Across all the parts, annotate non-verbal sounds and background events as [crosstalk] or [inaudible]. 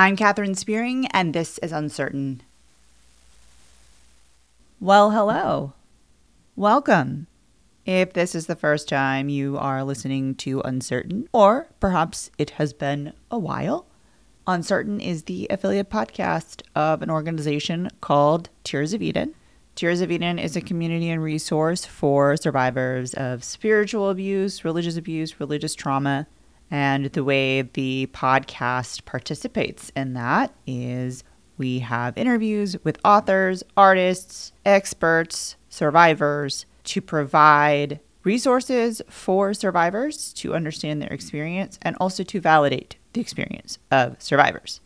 I'm Katherine Spearing, and this is Uncertain. Well, hello. Welcome. If this is the first time you are listening to Uncertain, or perhaps it has been a while, Uncertain is the affiliate podcast of an organization called Tears of Eden. Tears of Eden is a community and resource for survivors of spiritual abuse, religious abuse, religious trauma. And the way the podcast participates in that is we have interviews with authors, artists, experts, survivors to provide resources for survivors to understand their experience and also to validate the experience of survivors.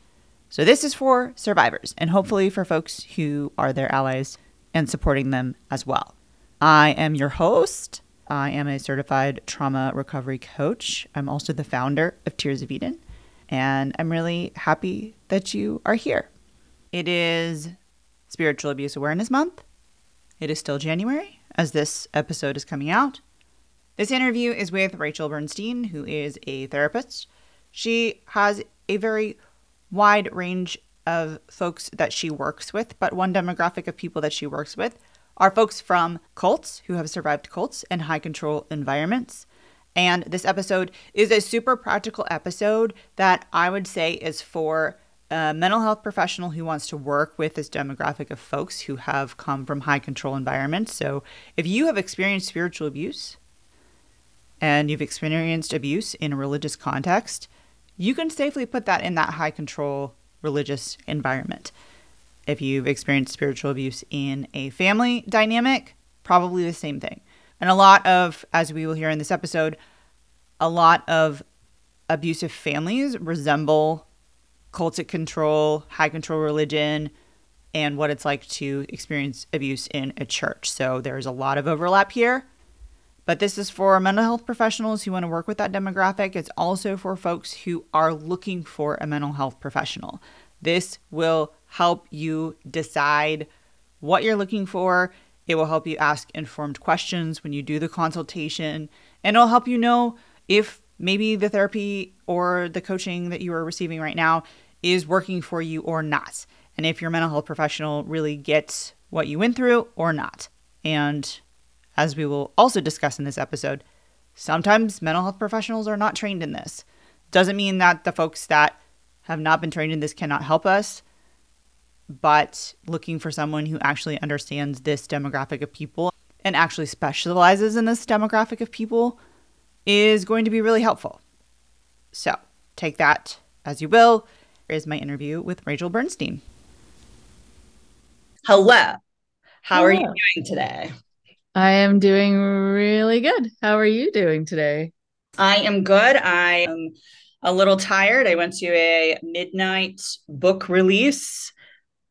So, this is for survivors and hopefully for folks who are their allies and supporting them as well. I am your host. I am a certified trauma recovery coach. I'm also the founder of Tears of Eden, and I'm really happy that you are here. It is Spiritual Abuse Awareness Month. It is still January as this episode is coming out. This interview is with Rachel Bernstein, who is a therapist. She has a very wide range of folks that she works with, but one demographic of people that she works with are folks from cults who have survived cults and high control environments. And this episode is a super practical episode that I would say is for a mental health professional who wants to work with this demographic of folks who have come from high control environments. So if you have experienced spiritual abuse and you've experienced abuse in a religious context, you can safely put that in that high control religious environment. If you've experienced spiritual abuse in a family dynamic, probably the same thing. And a lot of, as we will hear in this episode, a lot of abusive families resemble cultic control, high control religion, and what it's like to experience abuse in a church. So there's a lot of overlap here. But this is for mental health professionals who want to work with that demographic. It's also for folks who are looking for a mental health professional. This will help you decide what you're looking for. It will help you ask informed questions when you do the consultation, and it'll help you know if maybe the therapy or the coaching that you are receiving right now is working for you or not. And if your mental health professional really gets what you went through or not. And as we will also discuss in this episode, sometimes mental health professionals are not trained in this. Doesn't mean that the folks that have not been trained in this cannot help us, but looking for someone who actually understands this demographic of people and actually specializes in this demographic of people is going to be really helpful. So take that as you will. Here's my interview with Rachel Bernstein. Hello. How Hello. are you doing today? I am doing really good. How are you doing today? I am good. I am a little tired. I went to a midnight book release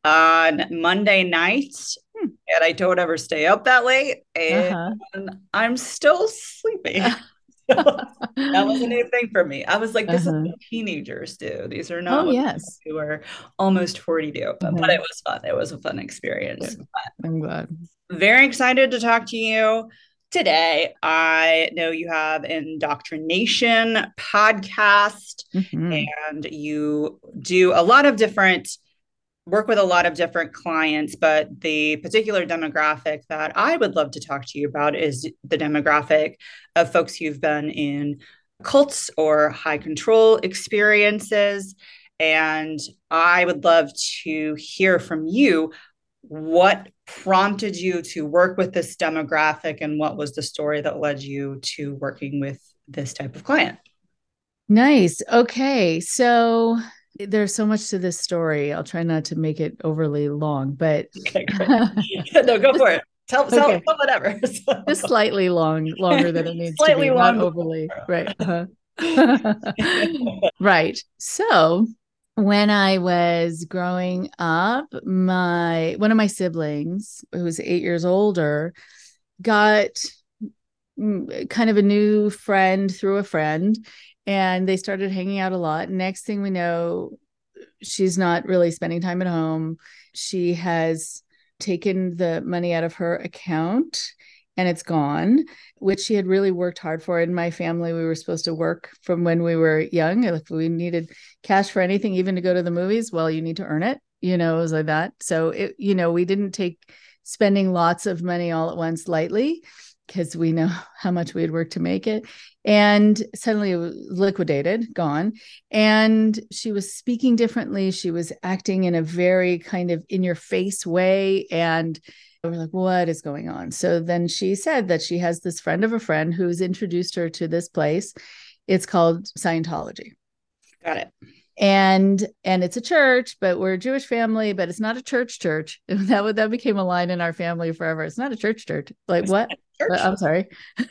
on Monday night, hmm. and I don't ever stay up that late, and uh-huh. I'm still sleepy. [laughs] that wasn't thing for me. I was like, this uh-huh. is what teenagers do. These are not oh, yes. who are almost 40 do. But, uh-huh. but it was fun. It was a fun experience. I'm glad. Very excited to talk to you today. I know you have Indoctrination podcast mm-hmm. and you do a lot of different work with a lot of different clients, but the particular demographic that I would love to talk to you about is the demographic of folks who've been in cults or high control experiences. And I would love to hear from you what prompted you to work with this demographic and what was the story that led you to working with this type of client? Nice. Okay. So there's so much to this story. I'll try not to make it overly long, but [laughs] okay, [laughs] no, go for it. Tell, tell, okay. tell whatever. [laughs] Just slightly long, longer than it needs slightly to be, long. not overly. Right. Uh-huh. right. So when I was growing up, my one of my siblings, who was eight years older, got mm, kind of a new friend through a friend and they started hanging out a lot. Next thing we know, she's not really spending time at home. She has taken the money out of her account and it's gone, which she had really worked hard for. In my family, we were supposed to work from when we were young. If we needed cash for anything, even to go to the movies, well, you need to earn it. You know, it was like that. So it, you know, we didn't take spending lots of money all at once lightly because we know [laughs] how much we had worked to make it. And suddenly it was liquidated, gone. And she was speaking differently. She was acting in a very kind of in your face way. And we're like, what is going on? So then she said that she has this friend of a friend who's introduced her to this place. It's called Scientology. Got it and and it's a church but we're a jewish family but it's not a church church. [laughs] That would that became a line in our family forever. It's not a church church. Like it's what? church. Uh, i'm sorry. [laughs]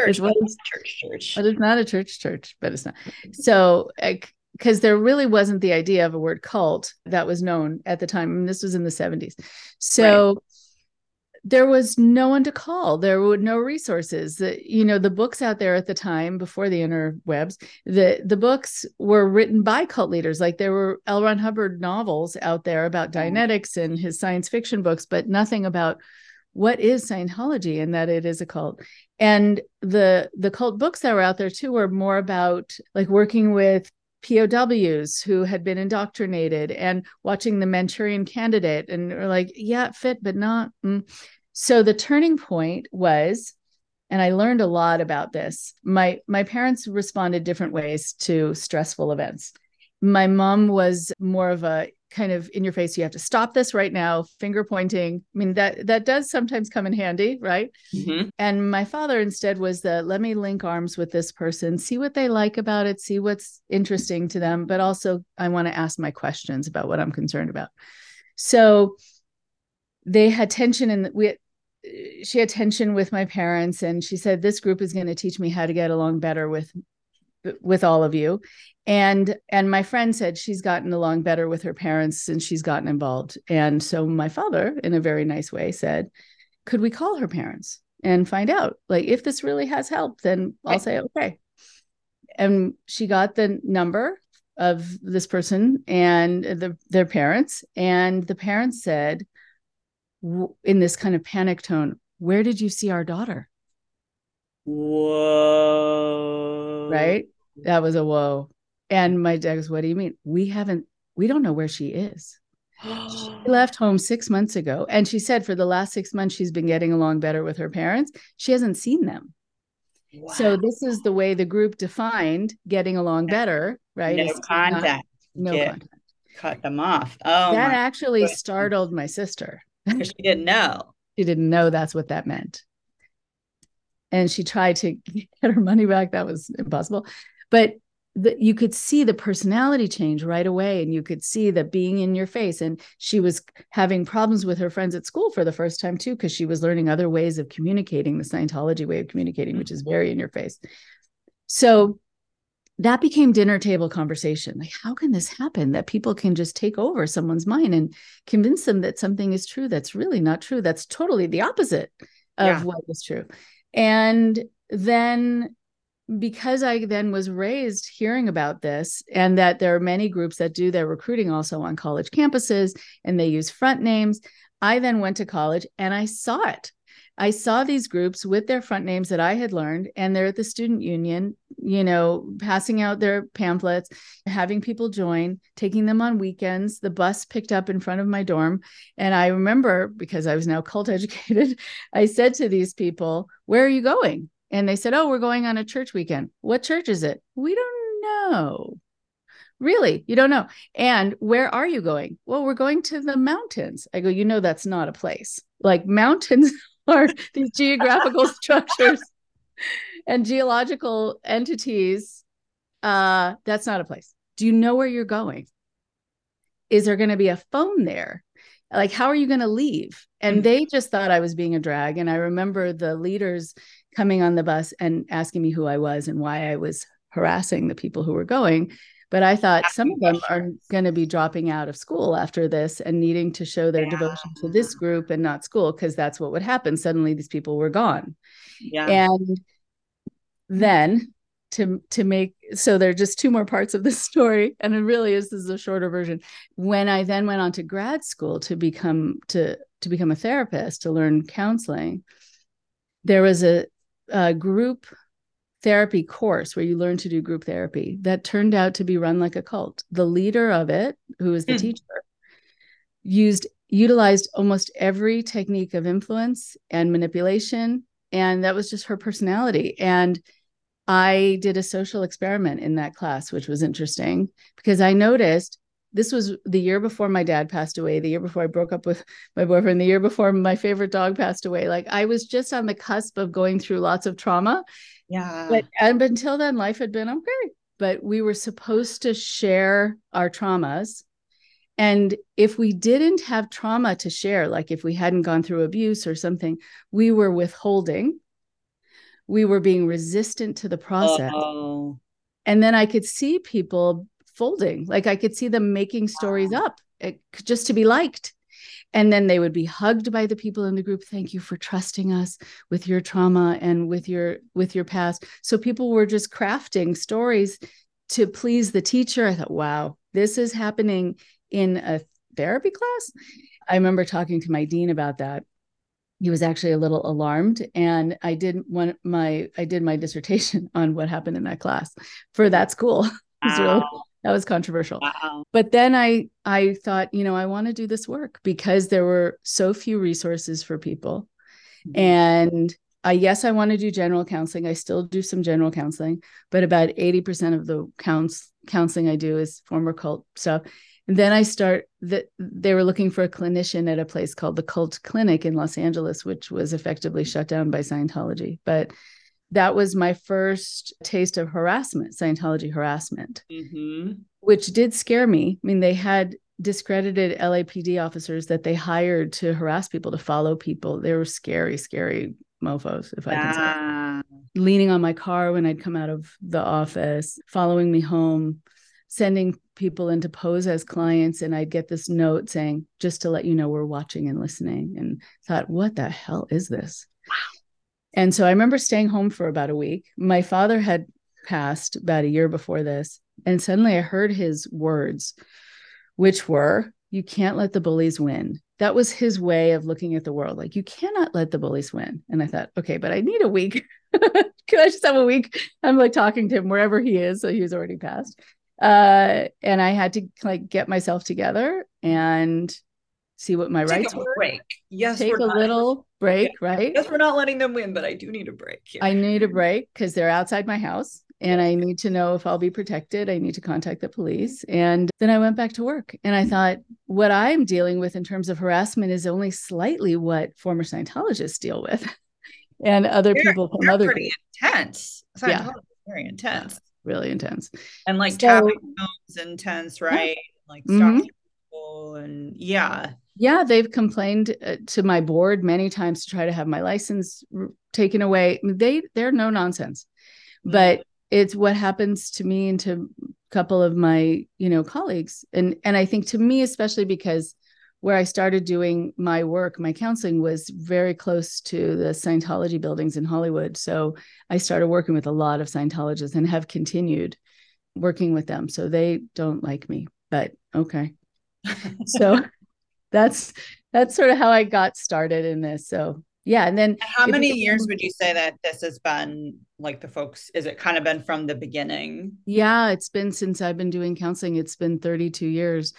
Church, what is, church church. but it's not a church church but it's not. So uh, because there really wasn't the idea of a word cult that was known at the time. I mean, this was in the 70s so right there was no one to call. There were no resources. The, you know the books out there at the time before the interwebs the the books were written by cult leaders. Like there were l. Ron hubbard novels out there about mm-hmm. dianetics and his science fiction books but nothing about what is scientology and that it is a cult. And the the cult books that were out there too were more about like working with POWs who had been indoctrinated and watching the Manchurian candidate and were like, yeah, fit, but not. Mm. So the turning point was, and I learned a lot about this. My my parents responded different ways to stressful events. My mom was more of a kind of in your face you have to stop this right now finger pointing. I mean that that does sometimes come in handy right? Mm-hmm. and my father instead was the let me link arms with this person see what they like about it see what's interesting to them but also i want to ask my questions about what i'm concerned about. So they had tension and we she had tension with my parents and she said this group is going to teach me how to get along better with with all of you. And and my friend said she's gotten along better with her parents since she's gotten involved. And so my father in a very nice way said could we call her parents and find out? Like if this really has helped then i'll say okay. And she got the number of this person and the, their parents. And the parents said in this kind of panic tone where did you see our daughter whoa right that was a whoa. And my dad goes, What do you mean? We haven't, we don't know where she is. she [gasps] left home six months ago. And she said for the last six months, she's been getting along better with her parents. She hasn't seen them. Wow. So this is the way the group defined getting along better, right? No contact. no Get, contact. Cut them off. Oh, that actually goodness. startled my sister. she didn't know. [laughs] she didn't know that's what that meant. And she tried to [laughs] get her money back. That was impossible. But the, you could see the personality change right away and you could see that being in your face. And she was having problems with her friends at school for the first time too because she was learning other ways of communicating the scientology way of communicating which is very in your face. So that became dinner table conversation. Like how can this happen that people can just take over someone's mind and convince them that something is true that's really not true? That's totally the opposite of yeah. what is true and then because I then was raised hearing about this, and that there are many groups that do their recruiting also on college campuses and they use front names, I then went to college and I saw it. I saw these groups with their front names that I had learned, and they're at the student union, you know, passing out their pamphlets, having people join, taking them on weekends. The bus picked up in front of my dorm. And I remember, because I was now cult educated, [laughs] I said to these people, Where are you going? and they said, Oh, we're going on a church weekend. What church is it? We don't know. Really? You don't know. And where are you going? Well, we're going to the mountains. I go, You know, that's not a place. Like mountains [laughs] [laughs] are these geographical [laughs] structures and geological entities. Uh, that's not a place. Do you know where you're going? Is there going to be a phone there? Like, how are you going to leave? And mm-hmm. they just thought I was being a drag. And I remember the leaders coming on the bus and asking me who I was and why I was harassing the people who were going. But I thought some of them are going to be dropping out of school after this and needing to show their yeah. devotion to this group and not school because that's what would happen. Suddenly these people were gone. Yeah. And then to to make so there are just two more parts of this [laughs] story and it really is this is a shorter version when i then went on to grad school to become to to become a therapist to learn counseling there was a, a group therapy course where you learn to do group therapy that turned out to be run like a cult. The leader of it, who was the mm. teacher, used utilized almost every technique of influence and manipulation and that was just her personality and I did a social experiment in that class which was interesting because I noticed this was the year before my dad passed away, the year before I broke up with my boyfriend, the year before my favorite dog passed away. Like I was just on the cusp of going through lots of trauma. Yeah. But and until then, life had been okay. But we were supposed to share our traumas. And if we didn't have trauma to share, like if we hadn't gone through abuse or something, we were withholding. We were being resistant to the process. Oh. And then I could see people folding. Like I could see them making stories wow. up it, eh, just to be liked. And then they would be hugged by the people in the group. Thank you for trusting us with your trauma and with your with your past. So people were just crafting stories to please the teacher. I thought, wow, this is happening in a therapy class. I remember talking to my dean about that he was actually a little alarmed and i did one my i did my dissertation [laughs] on what happened in that class for that school [laughs] wow that was controversial wow. but then i i thought you know i want to do this work because there were so few resources for people mm-hmm. and I yes, I want to do general counseling. I still do some general counseling, but about 80% of the counts counseling I do is former cult stuff. And then I start that they were looking for a clinician at a place called the Cult Clinic in Los Angeles, which was effectively shut down by Scientology. But that was my first taste of harassment, Scientology harassment, mm-hmm. which did scare me. I mean, they had discredited LAPD officers that they hired to harass people, to follow people. They were scary, scary mofos, if I can say. Leaning on my car when I'd come out of the office, following me home, sending people in to pose as clients. And I'd get this note saying, just to let you know, we're watching and listening. And thought, what the hell is this? Wow. And so I remember staying home for about a week. My father had passed about a year before this. And suddenly I heard his words, which were, You can't let the bullies win. That was his way of looking at the world. Like, you cannot let the bullies win. And I thought, okay, but I need a week. [laughs] Can I just have a week? I'm like talking to him wherever he is. So he was already passed. Uh, and I had to like get myself together and see what my Take rights were. Break. Yes, take a not, little break, yeah. right? Yes, we're not letting them win, but I do need a break. Here. I need a break because they're outside my house and I need to know if I'll be protected. I need to contact the police. And then I went back to work and I thought what I'm dealing with in terms of harassment is only slightly what former Scientologists deal with [laughs] and other they're, people from other pretty groups. intense. yeah. very intense. Really intense. And like so, tapping phones intense, right? Yeah. Like mm-hmm. people and yeah yeah they've complained uh, to my board many times to try to have my license taken away. They they're no nonsense. Mm-hmm. but it's what happens to me and to a couple of my you know colleagues. And and i think to me especially because where i started doing my work my counseling was very close to the scientology buildings in hollywood. So i started working with a lot of scientologists and have continued working with them. So they don't like me but okay. [laughs] So that's that's sort of how I got started in this. So yeah, and then how many you, years would you say that this has been like the folks? Is it kind of been from the beginning? Yeah, it's been since I've been doing counseling. It's been 32 years,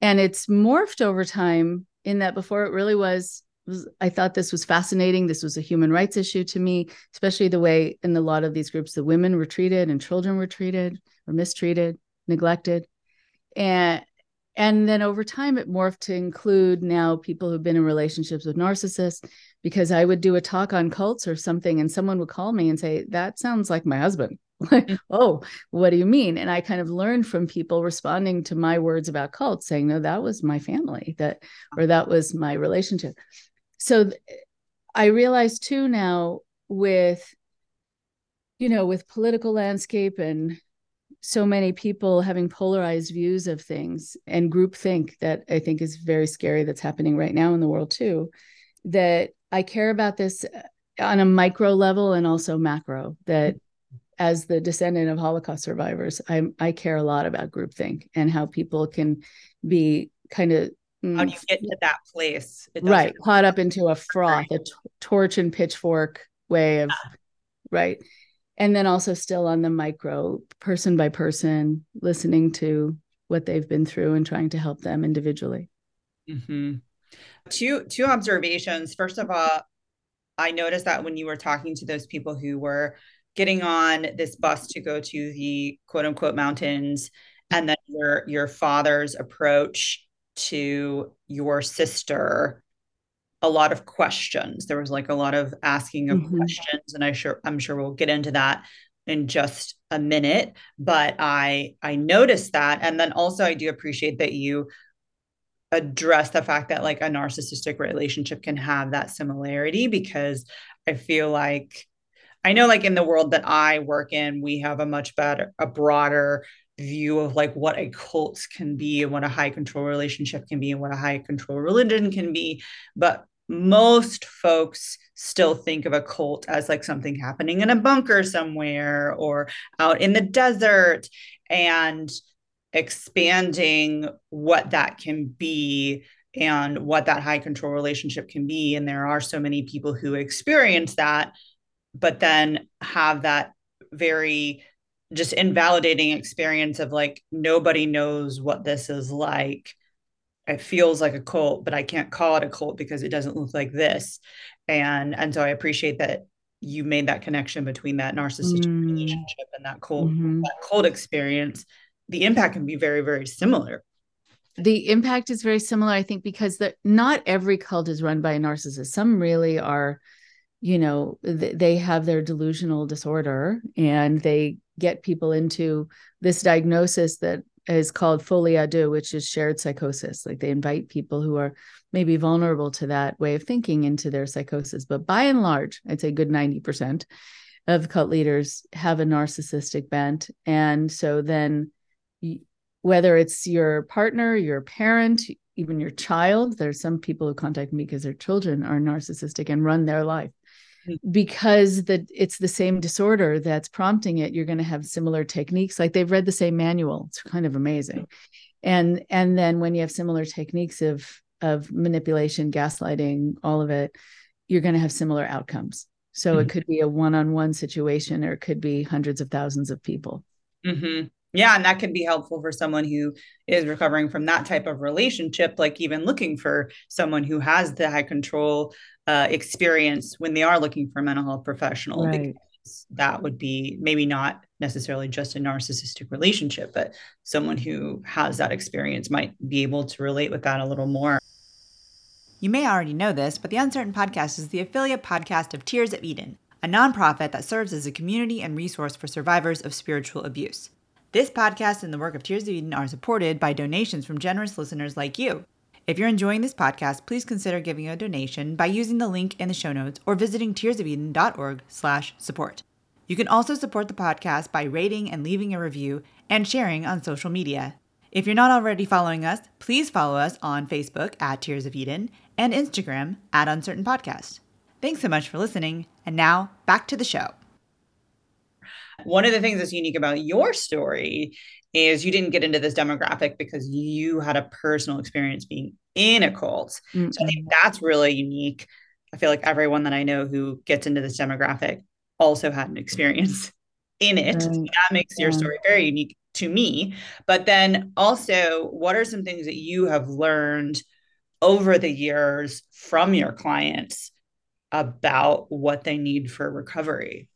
and it's morphed over time. In that before it really was was I thought this was fascinating. This was a human rights issue to me, especially the way in a lot of these groups the women were treated and children were treated or mistreated, neglected. And and then over time it morphed to include now people who've been in relationships with narcissists because i would do a talk on cults or something and someone would call me and say that sounds like my husband. [laughs] Mm. oh what do you mean? And i kind of learned from people responding to my words about cults saying no that was my family that or that was my relationship. So th- i realized too now with you know with political landscape and so many people having polarized views of things and groupthink that I think is very scary that's happening right now in the world too. That I care about this uh, on a micro level and also macro. That as the descendant of Holocaust survivors, I I care a lot about groupthink and how people can be kind of how do you get to that place right caught up into a froth a t- torch and pitchfork way of right and then also still on the micro person by person listening to what they've been through and trying to help them individually mm-hmm. two two observations first of all i noticed that when you were talking to those people who were getting on this bus to go to the quote unquote mountains and then your your father's approach to your sister a lot of questions. There was like a lot of asking of mm-hmm. questions, and I sure I'm sure we'll get into that in just a minute. But I I noticed that, and then also I do appreciate that you address the fact that like a narcissistic relationship can have that similarity because I feel like I know like in the world that I work in, we have a much better, a broader view of like what a cult can be and what a high control relationship can be and what a high control religion can be. But most folks still think of a cult as like something happening in a bunker somewhere or out in the desert and expanding what that can be and what that high control relationship can be. And there are so many people who experience that but then have that very just invalidating experience of like nobody knows what this is like it feels like a cult, but I can't call it a cult because it doesn't look like this. And and so I appreciate that you made that connection between that narcissistic mm. relationship and that cult mm-hmm. that cult experience. The impact can be very very similar. The impact is very similar, I think, because the, not every cult is run by a narcissist. Some really are, you know, th- they have their delusional disorder and they get people into this diagnosis that is called folie à deux, which is shared psychosis. Like they invite people who are maybe vulnerable to that way of thinking into their psychosis. But by and large, I'd say good 90% of cult leaders have a narcissistic bent. And so then, whether it's your partner, your parent, even your child, there's some people who contact me because their children are narcissistic and run their life because that it's the same disorder that's prompting it you're going to have similar techniques like they've read the same manual it's kind of amazing. And and then when you have similar techniques of of manipulation gaslighting all of it you're going to have similar outcomes. So mm-hmm. it could be a one-on-one situation or it could be hundreds of thousands of people. Mm-hmm. yeah and that can be helpful for someone who is recovering from that type of relationship like even looking for someone who has the high control uh, experience when they are looking for a mental health professional right. because that would be maybe not necessarily just a narcissistic relationship but someone who has that experience might be able to relate with that a little more. You may already know this but the uncertain podcast is the affiliate podcast of tears of eden a nonprofit that serves as a community and resource for survivors of spiritual abuse. This podcast and the work of tears of eden are supported by donations from generous listeners like you if you're enjoying this podcast, please consider giving a donation by using the link in the show notes or visiting tearsofeden.org slash support. You can also support the podcast by rating and leaving a review and sharing on social media. If you're not already following us, please follow us on Facebook at Tears of Eden and Instagram at Uncertain Podcast. Thanks so much for listening. And now back to the show. One of the things that's unique about your story is you didn't get into this demographic because you had a personal experience being in a cult. Mm-hmm. So I think that's really unique. I feel like everyone that I know who gets into this demographic also had an experience in it. So that makes yeah. your story very unique to me. But then also, what are some things that you have learned over the years from your clients about what they need for recovery?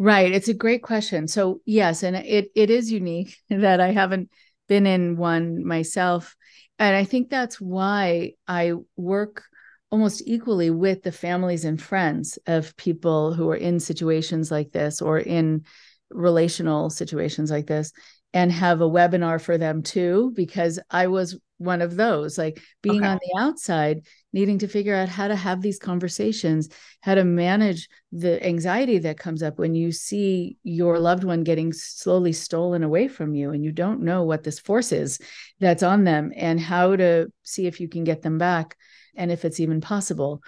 Right. It's a great question. So yes, and it it is unique [laughs] that I haven't been in one myself. And I think that's why I work almost equally with the families and friends of people who are in situations like this or in relational situations like this and have a webinar for them too because I was one of those like being okay. on the outside needing to figure out how to have these conversations how to manage the anxiety that comes up when you see your loved one getting slowly stolen away from you and you don't know what this force is that's on them and how to see if you can get them back and if it's even possible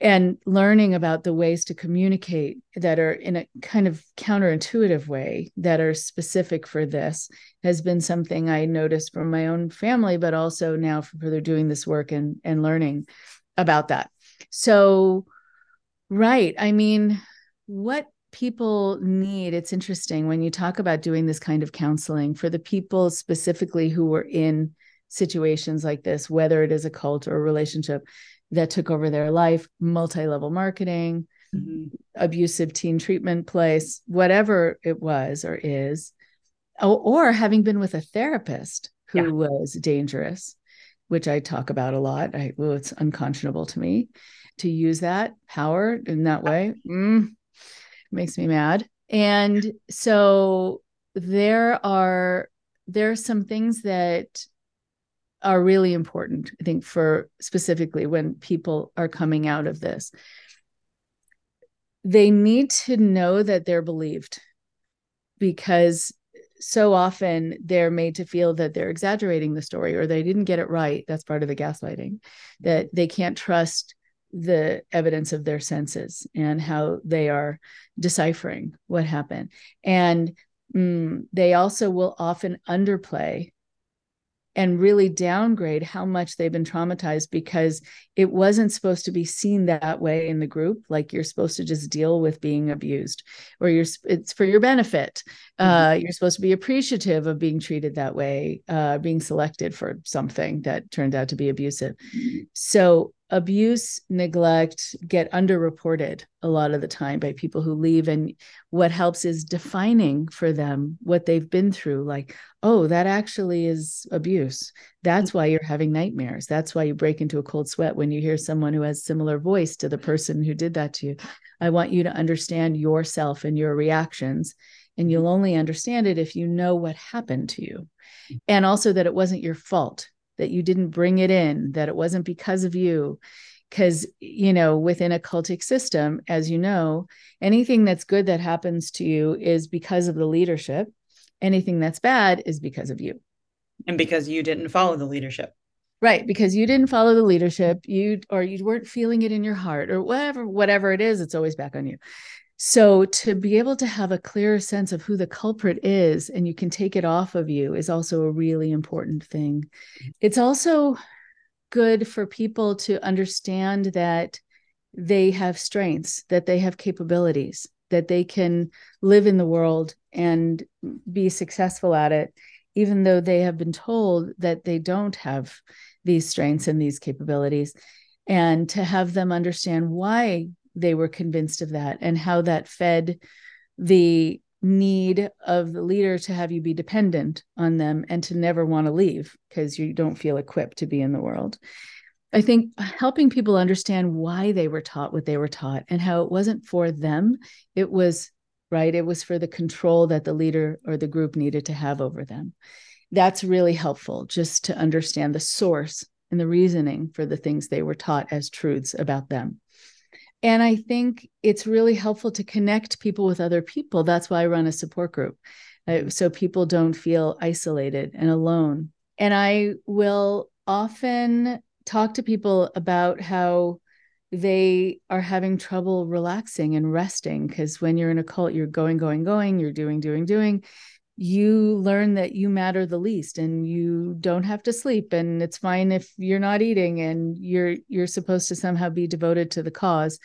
and learning about the ways to communicate that are in a kind of counterintuitive way that are specific for this has been something I noticed from my own family, but also now for further doing this work and, and learning about that. So Right. I mean, what people need, it's interesting when you talk about doing this kind of counseling for the people specifically who were in situations like this, whether it is a cult or a relationship that took over their life, multi level marketing, mm-hmm. abusive teen treatment place, whatever it was or is, or, or having been with a therapist who yeah. was dangerous, which I talk about a lot. I, well, it's unconscionable to me to use that power in that way. Mm, makes me mad. And so there are there are some things that are really important, I think, for specifically when people are coming out of this. They need to know that they're believed because so often they're made to feel that they're exaggerating the story or they didn't get it right. That's part of the gaslighting, that they can't trust the evidence of their senses and how they are deciphering what happened. And mm, they also will often underplay and really downgrade how much they've been traumatized because it wasn't supposed to be seen that way in the group like you're supposed to just deal with being abused or you're it's for your benefit. Uh, you're supposed to be appreciative of being treated that way uh, being selected for something that turned out to be abusive mm-hmm. so abuse, neglect get underreported a lot of the time by people who leave. And what helps is defining for them what they've been through. Like, oh, that actually is abuse. That's why you're having nightmares. That's why you break into a cold sweat when you hear someone who has similar voice to the person who did that to you. I want you to understand yourself and your reactions. And you'll mm-hmm. only understand it if you know what happened to you. And also that it wasn't your fault that you didn't bring it in, that it wasn't because of you. Because, you know, within a cultic system, as you know, anything that's good that happens to you is because of the leadership. Anything that's bad is because of you. And because you didn't follow the leadership. Right, because you didn't follow the leadership, you or you weren't feeling it in your heart or whatever whatever it is, it's always back on you. So to be able to have a clearer sense of who the culprit is and you can take it off of you is also a really important thing. Mm. It's also good for people to understand that they have strengths, that they have capabilities, that they can live in the world and be successful at it, even though they have been told that they don't have these strengths and these capabilities. And to have them understand why they were convinced of that and how that fed the need of the leader to have you be dependent on them and to never want to leave because you don't feel equipped to be in the world. I think helping people understand why they were taught what they were taught and how it wasn't for them, it was right, it was for the control that the leader or the group needed to have over them. That's really helpful just to understand the source and the reasoning for the things they were taught as truths about them. And I think it's really helpful to connect people with other people. That's why I run a support group. Uh, so people don't feel isolated and alone. And I will often talk to people about how they are having trouble relaxing and resting because when you're in a cult, you're going, going, going, you're doing, doing, doing you learn that you matter the least and you don't have to sleep and it's fine if you're not eating and you're you're supposed to somehow be devoted to the cause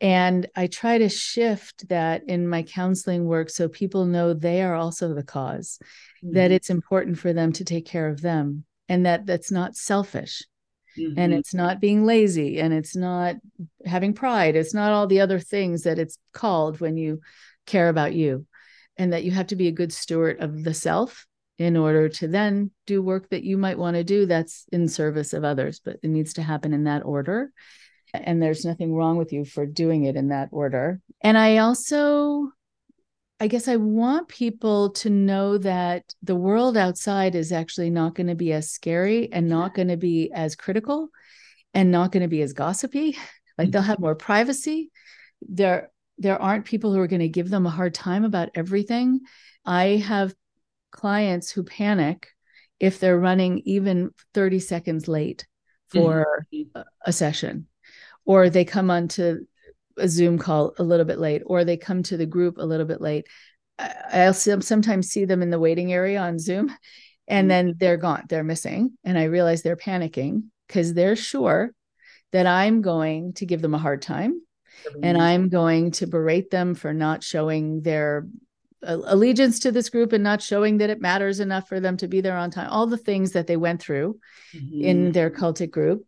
and i try to shift that in my counseling work so people know they are also the because mm-hmm. that it's important for them to take care of them and that that's not selfish mm-hmm. and it's not being lazy and it's not having pride it's not all the other things that it's called when you care about you and that you have to be a good steward of the self in order to then do work that you might want to do that's in service of others but it needs to happen in that order. And there's nothing wrong with you for doing it in that order. And i also i guess i want people to know that the world outside is actually not going to be as scary and not going to be as critical and not going to be as gossipy. [laughs] Like they'll mm-hmm. have more privacy. There there aren't people who are going to give them a hard time about everything. I have clients who panic if they're running even 30 seconds late for mm-hmm. a session, or they come onto a Zoom call a little bit late, or they come to the group a little bit late. I'll sometimes see them in the waiting area on Zoom, and mm-hmm. then they're gone, they're missing. And I realize they're panicking because they're sure that I'm going to give them a hard time and I'm going to berate them for not showing their allegiance to this group and not showing that it matters enough for them to be there on time all the things that they went through mm-hmm. in their cultic group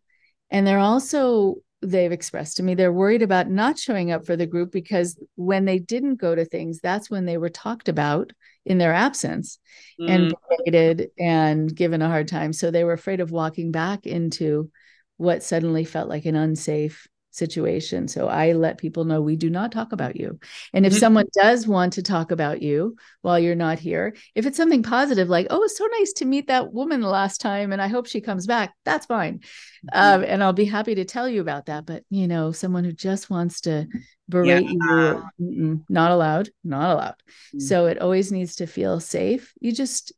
and they're also they've expressed to me they're worried about not showing up for the group because when they didn't go to things that's when they were talked about in their absence mm. and berated and given a hard time so they were afraid of walking back into what suddenly felt like an unsafe situation. So I let people know we do not talk about you. And if mm-hmm. someone does want to talk about you while you're not here, if it's something positive, like, oh, it's so nice to meet that woman the last time and I hope she comes back, that's fine. Mm-hmm. Um, and I'll be happy to tell you about that. But, you know, someone who just wants to berate yeah. you, not allowed, not allowed. Mm-hmm. So it always needs to feel safe. You just,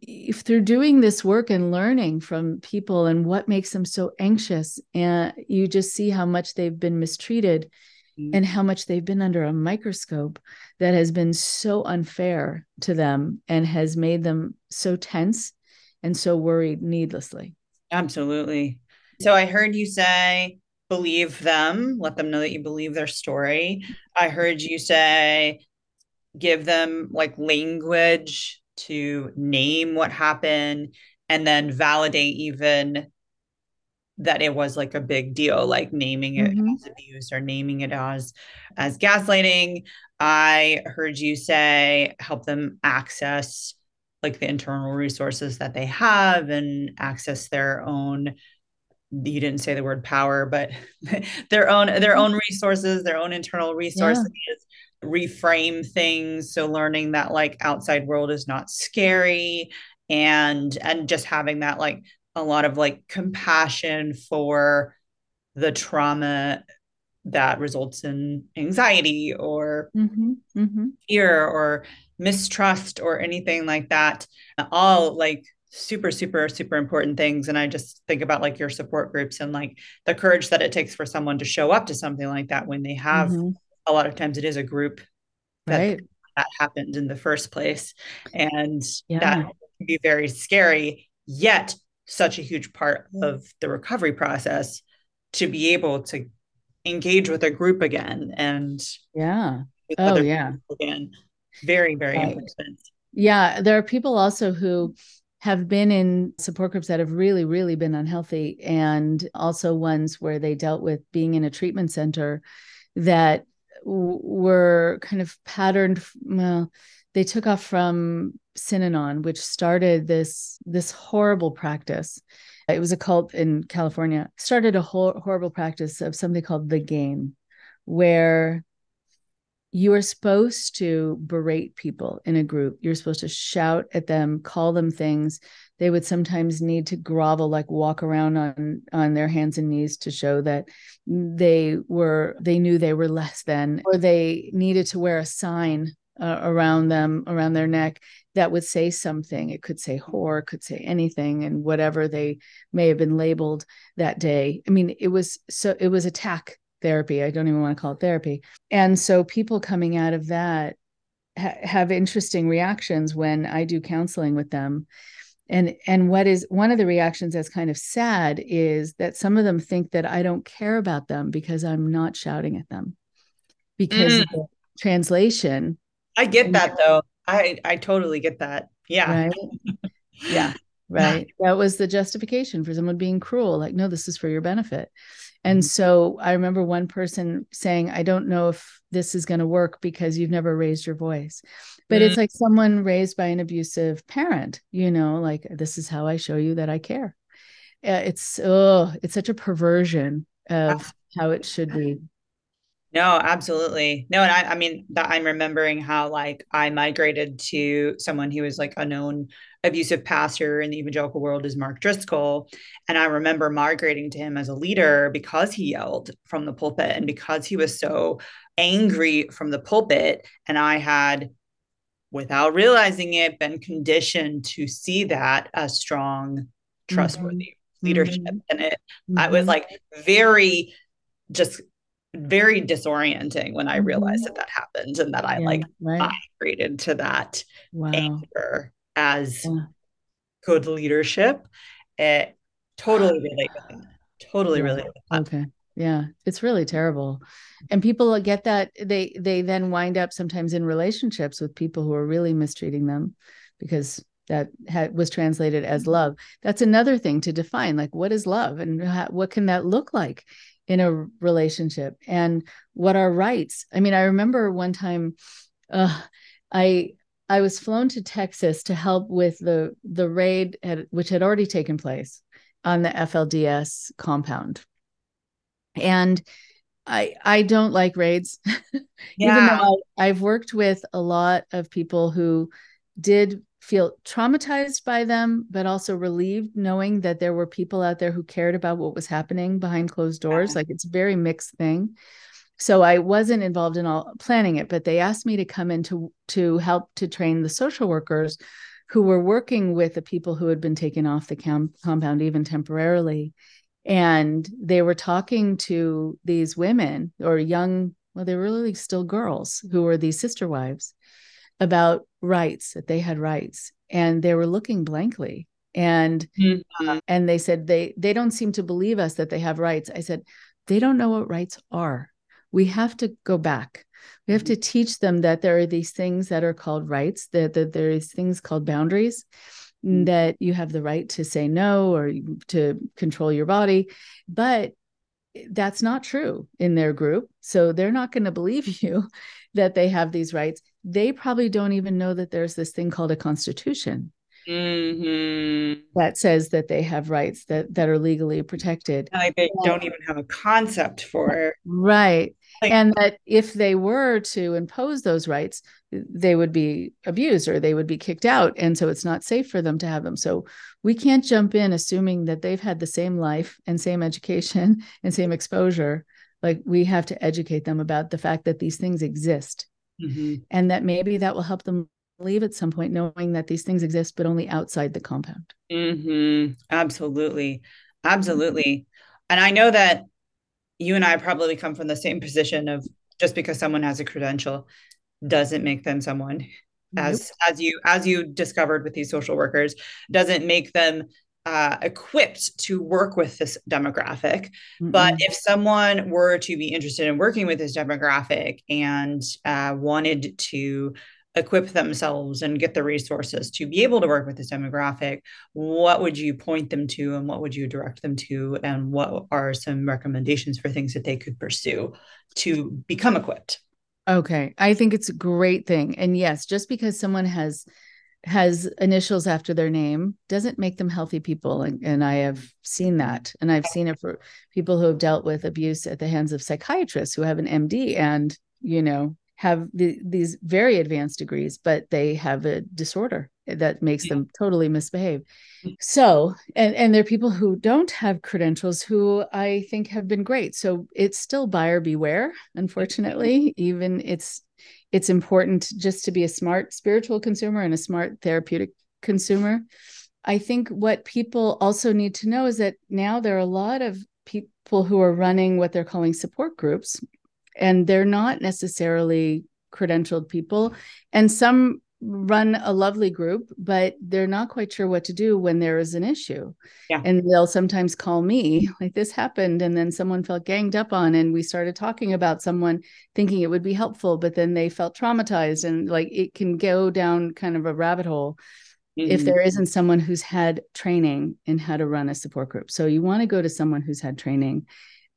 if they're doing this work and learning from people and what makes them so anxious and you just see how much they've been mistreated mm-hmm. and how much they've been under a microscope that has been so unfair to them and has made them so tense and so worried needlessly. Absolutely. So i heard you say believe them. Let them know that you believe their story. I heard you say give them like language to name what happened and then validate even that it was like a big deal like naming it mm-hmm. as abuse or naming it as as gaslighting i heard you say help them access like the internal resources that they have and access their own you didn't say the word power but [laughs] their own their mm-hmm. own resources their own internal resources yeah reframe things. So learning that like outside world is not scary and and just having that like a lot of like compassion for the trauma that results in anxiety or mm-hmm, mm-hmm. fear or mistrust or anything like that. All like super super super important things. And i just think about like your support groups and like the courage that it takes for someone to show up to something like that when they have mm-hmm a lot of times it is a group that, right. that happened in the first place. And yeah. that can be very scary, yet such a huge part of the recovery process to be able to engage with a group again and yeah oh yeah again very very right. important yeah there are people also who have been in support groups that have really really been unhealthy and also ones where they dealt with being in a treatment center that were kind of patterned well they took off from synanon which started this this horrible practice. It was a cult in california started a whole horrible practice of something called the game where you are supposed to berate people in a group. You're supposed to shout at them, call them things. They would sometimes need to grovel, like walk around on on their hands and knees to show that they were they knew they were less than, or they needed to wear a sign uh, around them, around their neck that would say something. It could say whore, could say anything, and whatever they may have been labeled that day. I mean, it was so it was attack therapy. I don't even want to call it therapy. And so people coming out of that ha- have interesting reactions when I do counseling with them. And and what is one of the reactions that's kind of sad is that some of them think that I don't care about them because I'm not shouting at them. Because mm. the translation. I get that though. I I totally get that. Yeah. Right? [laughs] yeah. Right. That was the justification for someone being cruel. Like, no, this is for your benefit. And mm-hmm. so I remember one person saying, I don't know if this is going to work because you've never raised your voice. But mm-hmm. it's like someone raised by an abusive parent, you know, like this is how I show you that I care. Uh, it's oh, it's such a perversion of how it should be. No, absolutely. No, and I, I mean that I'm remembering how like I migrated to someone who was like a known abusive pastor in the evangelical world is Mark Driscoll. And I remember migrating to him as a leader because he yelled from the pulpit and because he was so angry from the pulpit. And I had, without realizing it, been conditioned to see that as strong, trustworthy mm-hmm. leadership. Mm-hmm. And it mm-hmm. I was mm-hmm. like very just very disorienting when I realized mm-hmm. that that happened and that I yeah, like right. migrated to that wow. anger as yeah. good leadership. It totally [gasps] relate with that. Totally yeah. relate with that. Okay. yeah it's really terrible and people get that they they then wind up sometimes in relationships with people who are really mistreating them because that had, was translated as mm-hmm. love that's another thing to define like what is love and how, what can that look like in a relationship and what are rights i mean i remember one time uh, i i was flown to texas to help with the the raid at, which had already taken place on the flds compound and I I don't like raids. [laughs] Yeah. Even though I, I've worked with a lot of people who did feel traumatized by them, but also relieved knowing that there were people out there who cared about what was happening behind closed doors. Yeah. Like it's a very mixed thing. So I wasn't involved in all planning it, but they asked me to come in to to help to train the social workers who were working with the people who had been taken off the camp, compound even temporarily. And they were talking to these women or young well they were really still girls who were these sister wives about rights that they had rights and they were looking blankly. And mm-hmm. uh, and they said they they don't seem to believe us that they have rights. I said they don't know what rights are we have to go back we have to teach them that there are these things that are called rights that, that there is things called boundaries Mm. that you have the right to say no or to control your body. But that's not true in their group. So they're not going to believe [laughs] you that they have these rights. They probably don't even know that there's this thing called a constitution. Mm-hmm. That says that they have rights that that are legally protected. Like they yeah. don't even have a concept for right. Like, and that if they were to impose those rights, they would be abused or they would be kicked out and so it's not safe for them to have them so we can't jump in assuming that they've had the same life and same education [laughs] and same exposure like we have to educate them about the fact that these things exist mm-hmm. and that maybe that will help them leave at some point knowing that these things exist but only outside the compound mm-hmm. absolutely absolutely and i know that you and i probably come from the same position of just because someone has a credential doesn't make them someone as nope. as you as you discovered with these social workers doesn't make them uh, equipped to work with this demographic. Mm-hmm. But if someone were to be interested in working with this demographic and uh, wanted to equip themselves and get the resources to be able to work with this demographic, what would you point them to and what would you direct them to? And what are some recommendations for things that they could pursue to become equipped? Okay. I think it's a great thing. And yes, just because someone has has initials after their name doesn't make them healthy people and, and i have seen that and i've seen it for people who have dealt with abuse at the hands of psychiatrists who have an md and you know have the, these very advanced degrees but they have a disorder that makes them totally misbehave. Mm. So and and there are people who don't have credentials who i think have been great. So it's still buyer beware unfortunately. Even it's it's important just to be a smart spiritual consumer and a smart therapeutic consumer. I think what people also need to know is that now there are a lot of people who are running what they're calling support groups and they're not necessarily credentialed people and some run a lovely group, but they're not quite sure what to do when there is an issue. Yeah. And they'll sometimes call me, [laughs] like this happened, and then someone felt ganged up on, and we started talking about someone thinking it would be helpful, but then they felt traumatized, and like it can go down kind of a rabbit hole. Mm-hmm. If there isn't someone who's had training in how to run a support group. So you want to go to someone who's had training.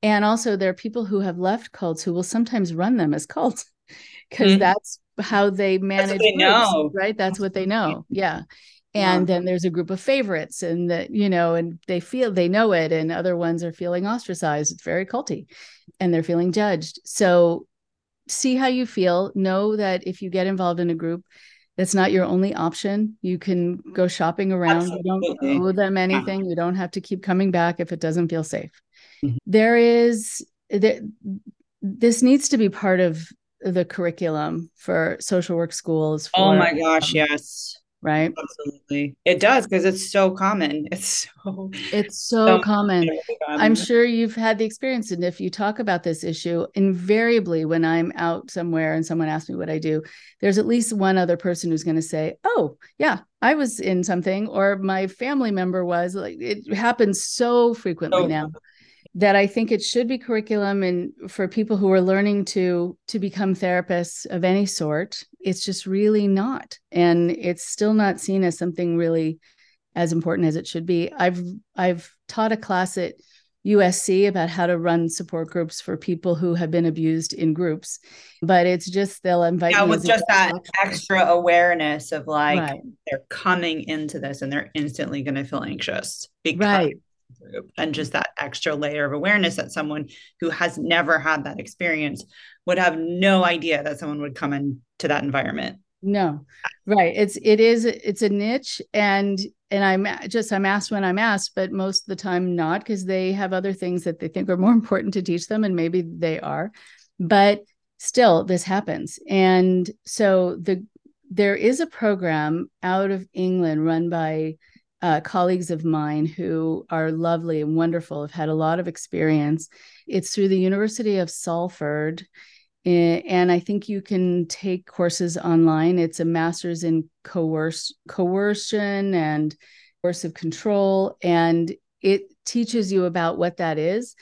And also, there are people who have left cults who will sometimes run them as cults [laughs] because mm-hmm. that's how they manage they groups, know. right? That's what they know. Yeah. And yeah. then there's a group of favorites and that you know and they feel they know it and other ones are feeling ostracized. It's very culty and they're feeling judged. So see how you feel. Know that if you get involved in a group that's not your only option. You can go shopping around. Absolutely. you don't owe them anything. Yeah. you don't have to keep coming back if it doesn't feel safe mm-hmm. there is there, this needs to be part of the curriculum for social work schools. For, oh my gosh, um, yes. Right. Absolutely. It does because it's so common. [laughs] It's so it's so, so common. common. I'm sure you've had the experience. And if you talk about this issue, invariably when I'm out somewhere and someone asks me what I do, there's at least one other person who's going to say, Oh, yeah, I was in something, or my family member was like it happens so frequently so now that I think it should be curriculum and for people who are learning to to become therapists of any sort, it's just really not. And it's still not seen as something really as important as it should be. I've I've taught a class at USC about how to run support groups for people who have been abused in groups. But it's just they'll invite yeah, with just that extra awareness of like right. they're coming into this and they're instantly going to feel anxious because right. Group and just that extra layer of awareness that someone who has never had that experience would have no idea that someone would come into that environment. No, right. It's it is it's a niche and and I'm just I'm asked when I'm asked, but most of the time not because they have other things that they think are more [laughs] important to teach them, and maybe they are. But still, this happens, and so the there is a program out of England run by uh, colleagues of mine who are lovely and wonderful, have had a lot of experience. It's through the University of Salford. And I think you can take courses online. It's a master's in coerce, coercion and coercive control. And it teaches you about what that is.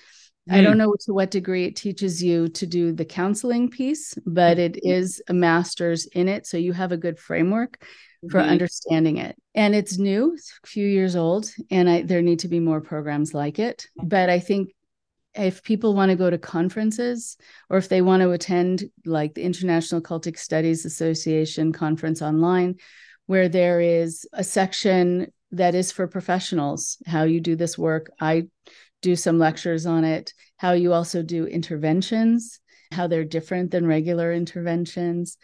I don't hmm. know to what degree it teaches you to do the counseling piece, but it mm-hmm. a master's in it. So you have a good framework for mm-hmm. understanding it. And it's new, it's a few years old, and I, there need to be more programs like it. But I think if people want to go to conferences or if they want to attend like the International Cultic Studies Association conference online, where there is a section that is for professionals, how you do this work. I do some lectures on it, how you also do interventions, how they're different than regular interventions.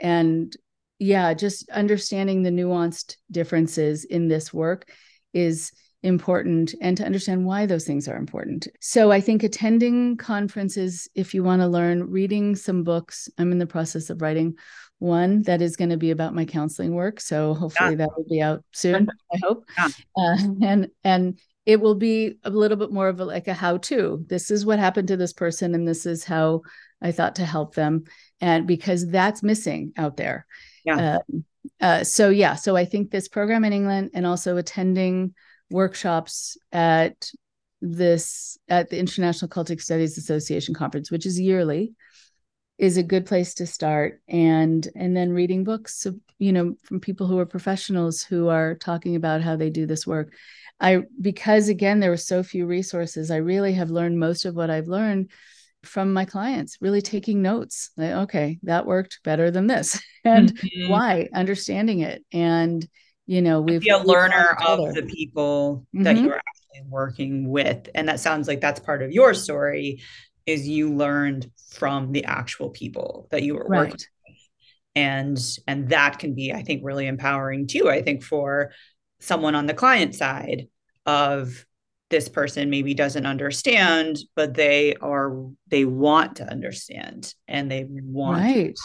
And yeah, just understanding the nuanced differences in this work is important and to understand why those things are important. So I think attending conferences, if you want to learn, reading some books. I'm in the process of writing one that is going to be about my counseling work. So hopefully yeah. that will be out soon. I hope. Yeah. Uh, [laughs] and and it will be a little bit more of a, like a how to. This is what happened to this person, and this is how I thought to help them. And because that's missing out there. Yeah. Uh, uh, so yeah, so I think this program in England and also attending workshops at this at the International Cultic Studies Association conference, which is yearly, is a good place to start. And and then reading books, you know, from people who are professionals who are talking about how they do this work. I because again there were so few resources, I really have learned most of what I've learned from my clients really taking notes like okay that worked better than this [laughs] and mm-hmm. why understanding it and you know we've be a learner of the people mm-hmm. that you're actually working with and that sounds like that's part of your story is you learned from the actual people that you were right. working with and and that can be i think really empowering too i think for someone on the client side of this person maybe doesn't understand but they are they want to understand and they want right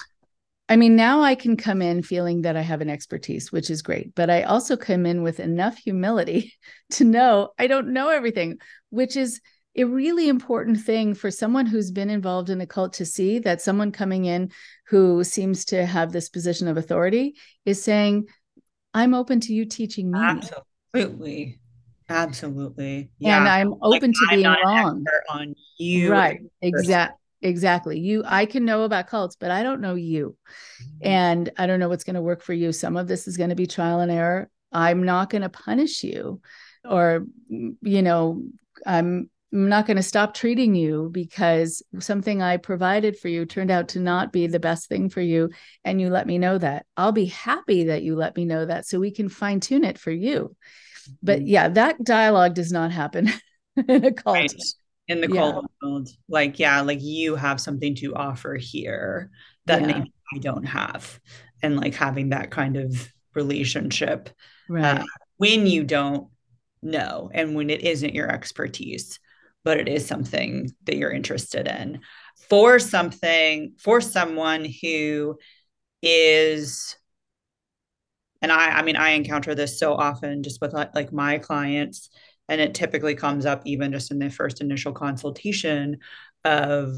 I mean, now I can come in feeling that I have an expertise, which is great, but I also come in with enough humility [laughs] to know I don't know everything, which is a really important thing for someone who's been involved in a cult to see that someone coming in who seems to have this position of authority is saying, I'm open to you teaching me. Absolutely. Absolutely. Yeah. And I'm open like, to I'm being wrong. On you. Right. Exactly exactly you i can know about cults but i don't know you mm-hmm. and i don't know what's going to work for you some of this is going to be trial and error i'm not going to punish you or you know i'm I'm not going to stop treating you because something I provided for you turned out to not be the best thing for you. And you let me know that. I'll be happy that you let me know that so we can fine tune it for you. But yeah, that dialogue does not happen [laughs] in a cult. Right in the yeah. world like yeah like you have something to offer here that yeah. maybe i don't have and like having that kind of relationship right. uh, when you don't know and when it isn't your expertise but it is something that you're interested in for something for someone who is and i i mean i encounter this so often just with like my clients and it typically comes up even just in the first initial consultation of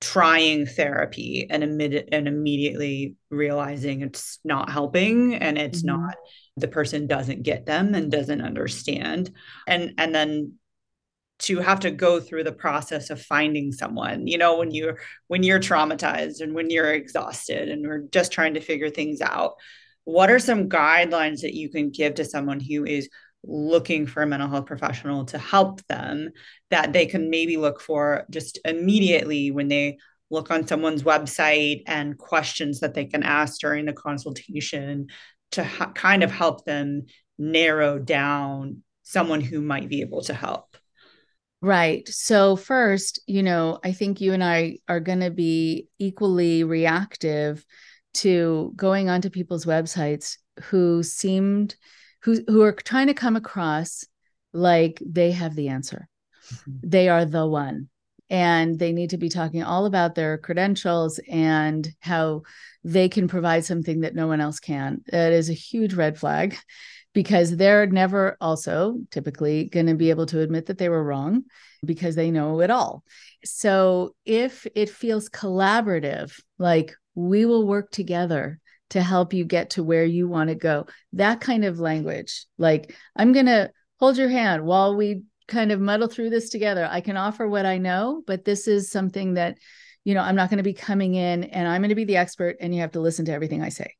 trying therapy and, imme- and immediately realizing it's not helping and it's mm-hmm. not the person doesn't get them and doesn't understand and and then to have to go through the process of finding someone you know when you're when you're traumatized and when you're exhausted and we're just trying to figure things out. What are some guidelines that you can give to someone who is looking for a mental health professional to help them that they can maybe look for just immediately when they look on someone's website and questions that they can ask during the consultation to ha- kind of help them narrow down someone who might be able to help Right. So, first, you know, I think you and I are going to be equally reactive to going onto people's websites who seemed who who are trying to come across like they have the answer. Mm-hmm. They are the one. And they need to be talking all about their credentials and how they can provide something that no one else can. That is a huge red flag because they're never also typically going to be able to admit that they were wrong because they know it all. So if it feels collaborative, like we will work together to help you get to where you want to go. That kind of language, like I'm going to hold your hand while we kind of muddle through this together. I can offer what I know, but this is something that, you know, I'm not going to be coming in and I'm going to be the expert and you have to listen to everything I say.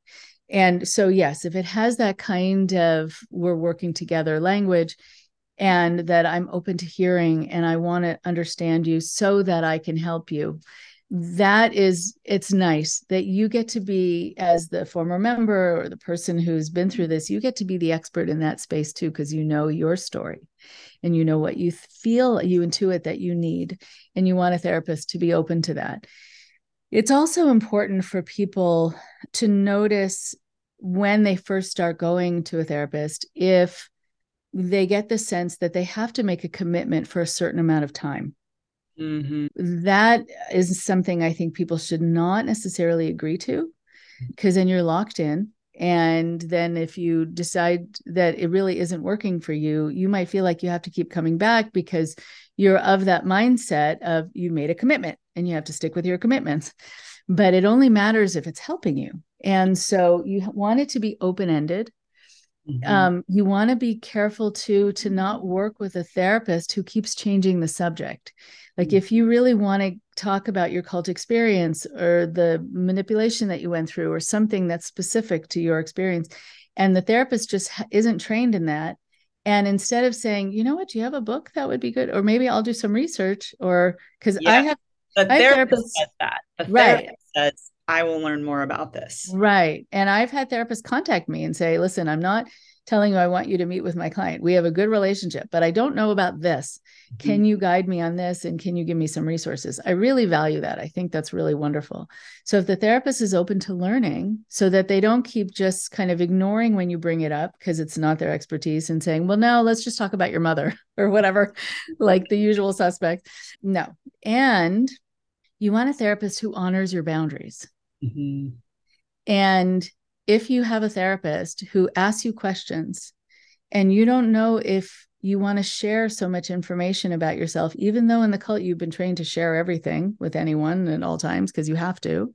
And so, yes, if it has that kind of we're working together language, and that I'm open to hearing and I want to understand you so that I can help you that is it's nice that you get to be as the former member or the person who's been through this you get to be the expert in that space too because you know your story and you know what you feel you intuit that you need and you want a therapist to be open to that it's also important for people to notice when they first start going to a therapist if they get the sense that they have to make a commitment for a certain amount of time Mm-hmm. That is something I think people should not necessarily agree to because then you're locked in. And then if you decide that it really isn't working for you, you might feel like you have to keep coming back because you're of that mindset of you made a commitment and you have to stick with your commitments. But it only matters if it's helping you. And so you want it to be open ended. Mm-hmm. Um, you want to be careful too to not work with a therapist who keeps changing the subject like mm. if you really want to talk about your cult experience or the manipulation that you went through or something that's specific to your experience, and the therapist just isn't trained in that, and instead of saying, you know what, do you have a book that would be good, or maybe I'll do some research, or because yeah. I have the I therapist says that. The right. says, I will learn more about this. Right. And I've had therapists contact me and say, listen, I'm not telling you I want you to meet with my client. We have a good relationship, but I don't know about this. Mm-hmm. Can you guide me on this and can you give me some resources? I really value that. I think that's really wonderful. So if the therapist is open to learning so that they don't keep just kind of ignoring when you bring it up because it's not their expertise and saying, "Well, no, let's just talk about your mother" [laughs] or whatever, like the usual suspect. No. And you want a therapist who honors your boundaries. Mm-hmm. And if you have a therapist who asks you questions and you don't know if you want to share so much information about yourself, even though in the cult you've been trained to share everything with anyone at all times because you have to.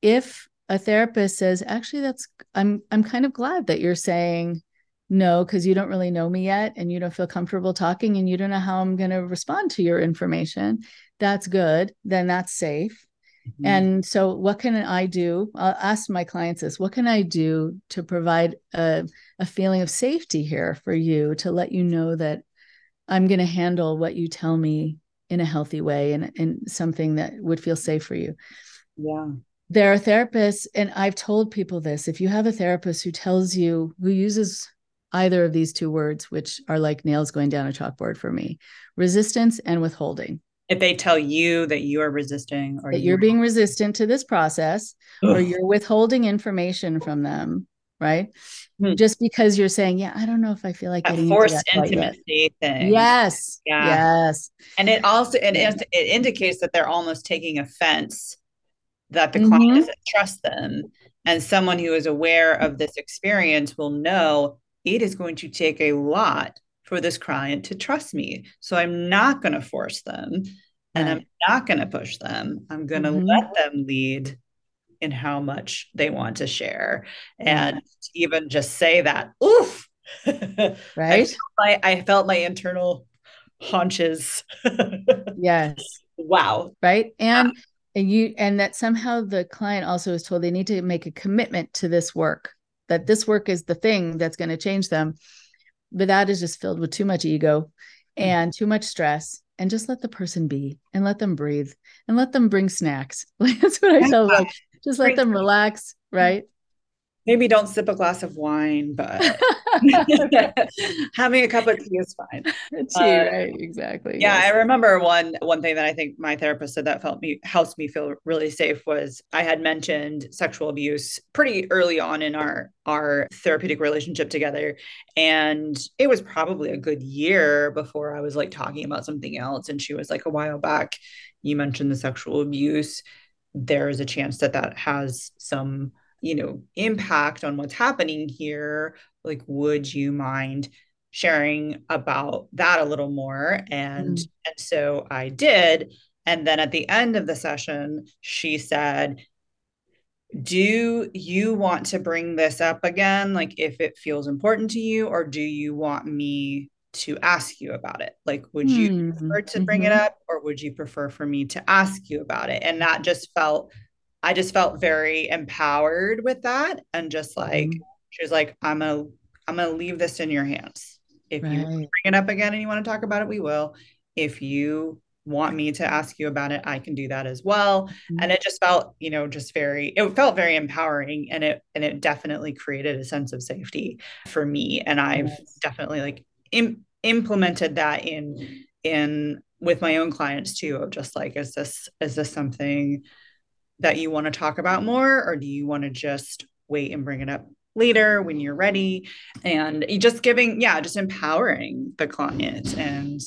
If a therapist says, actually, that's I'm I'm kind of glad that you're saying no because you don't really know me yet and you don't feel comfortable talking and you don't know how I'm going to respond to your information. That's good. Then that's safe. Mm-hmm. And so, what can I do? I'll ask my clients this what can I do to provide a, a feeling of safety here for you to let you know that I'm going to handle what you tell me in a healthy way and, and something that would feel safe for you? Yeah. There are therapists, and I've told people this if you have a therapist who tells you, who uses either of these two words, which are like nails going down a chalkboard for me resistance and withholding if they tell you that you are resisting or that you're, being resistant to this process Ugh. or you're withholding information from them right hmm. just because you're saying yeah i don't know if i feel like a forced intimacy thing yes yeah. yes and it also it, it indicates that they're almost taking offense that the mm-hmm. client doesn't trust them and someone who is aware of this experience will know it is going to take a lot for this client to trust me. So I'm not going to force them and. I'm not going to push them. I'm going to mm-hmm. let them lead in how much they want to share. And yeah. even just say that, oof. [laughs] Right. I, I, felt my internal haunches. yes. [laughs] Wow. Right. And and you and that somehow the client also is told they need to make a commitment to this work, that this work is the thing that's going to change them. But that is just filled with too much ego mm. and too much stress and just let the person be and let them breathe and let them bring snacks. [laughs] That's what I tell them. Like, just let them relax, right? Maybe don't sip a glass of wine, but [laughs] having a cup of tea is fine. [laughs] Tea, uh, right? Exactly. Yeah, yes. I remember one one thing that I think my therapist said that felt me helps me feel really safe was I had mentioned sexual abuse pretty early on in our our therapeutic relationship together, and it was probably a good year before I was like talking about something else, and she was like, a while back, you mentioned the sexual abuse. There is a chance that that has some you know impact on what's happening here like would you mind sharing about that a little more and mm. and so i did and then at the end of the session she said do you want to bring this up again like if it feels important to you or do you want me to ask you about it like would you mm-hmm. prefer to bring mm-hmm. it up or would you prefer for me to ask you about it and that just felt I just felt very empowered with that and just like mm-hmm. she was like I'm gonna I'm gonna leave this in your hands. If right. you bring it up again and you want to talk about it, we will. If you want me to ask you about it, I can do that as well. Mm-hmm. And it just felt, you know, just very it felt very empowering and it and it definitely created a sense of safety for me and I've yes. definitely like Im- implemented that in in with my own clients too of just like is this is this something that you want to talk about more, or do you want to just wait and bring it up later when you're ready? And just giving, yeah, just empowering the client and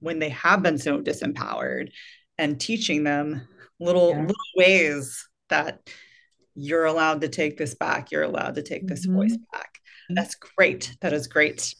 when they have been so disempowered and teaching them little yeah. little ways that you're allowed to take this back you're allowed to take this mm-hmm. voice back that's great that is great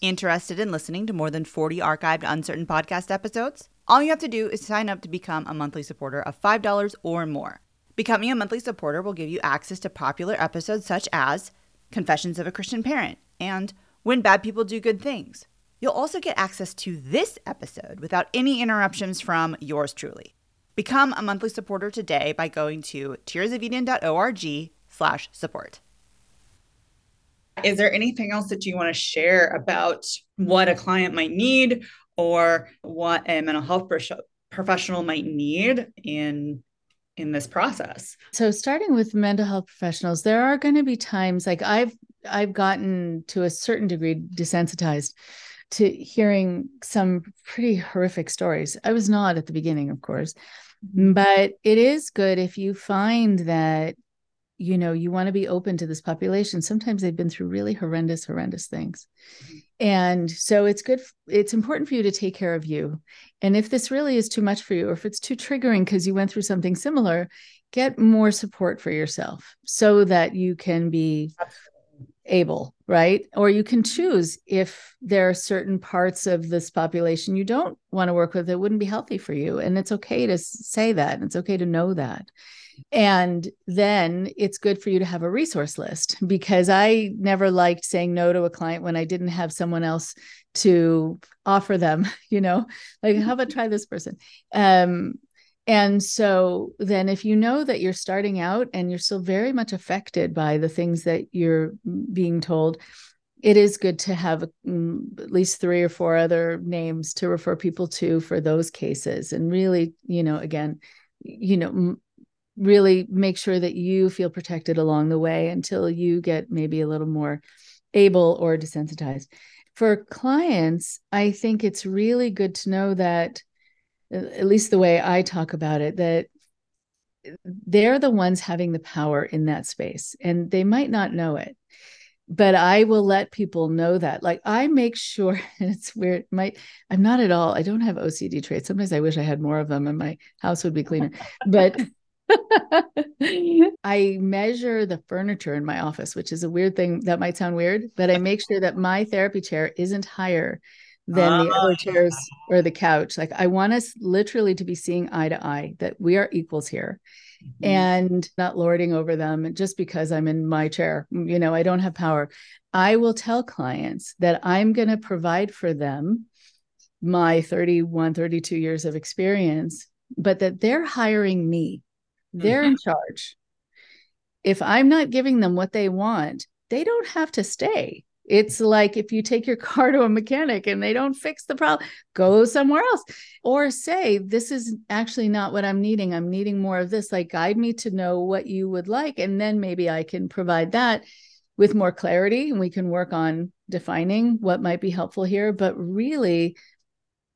interested in listening to more than 40 archived uncertain podcast episodes all you have to do is sign up to become a monthly supporter of $5 or more. Becoming a monthly supporter will give you access to popular episodes such as Confessions of a Christian Parent and When Bad People Do Good Things. You'll also get access to this episode without any interruptions from yours truly. Become a monthly supporter today by going to tearsofeden.org slash support. Is there anything else that you want to share about what a client might need or what a mental health professional might need in in this process. So starting with mental health professionals there are going to be times like i've i've gotten to a certain degree desensitized to hearing some pretty horrific stories. I was not at the beginning of course but it is good if you find that you know you want to be open to this population sometimes they've been through really horrendous horrendous things. Mm-hmm. and so it's good it's important for you to take care of you. And if this really is too much for you or if it's too triggering because you went through something similar get more support for yourself so that you can be able right? Or you can choose if there are certain parts of this population you don't want to work with that wouldn't be healthy for you. And it's okay to say that it's okay to know that and then it's good for you to have a resource list because I never liked saying no to a client when I didn't have someone else to offer them, [laughs] you know, like, how about [laughs] try this person? Um, and so then if you know that you're starting out and you're still very much affected by the things that you're being told, it is good to have mm, at least three or four other names to refer people to for those cases and really you know again you know really make sure that you feel protected along the way until you get maybe a little more able or desensitized. For clients, I think it's really good to know that, at least the way I talk about it, that they're the ones having the power in that space and they might not know it but i will let people know that like i make sure [laughs] it's weird my i'm not at all i don't have ocd traits sometimes i wish i had more of them and my house would be cleaner but [laughs] [laughs] [laughs] I measure the furniture in my office, which is a weird thing that might sound weird, but I make sure that my therapy chair isn't higher than the other ah. chairs or the couch. Like I want us literally to be seeing eye to eye that we are equals here mm-hmm. and not lording over them just because I'm in my chair. You know, I don't have power. I will tell clients that I'm going to provide for them my 31, 32 years of experience, but that they're hiring me. They're mm-hmm. in charge. If I'm not giving them what they want, they don't have to stay. It's like if you take your [laughs] car to a mechanic and they don't fix the problem, go somewhere else. Or say, this is actually not what I'm needing. I'm needing more of this. Like, guide me to know what you would like. And then maybe I can provide that with more clarity and we can work on defining what might be helpful here. But really,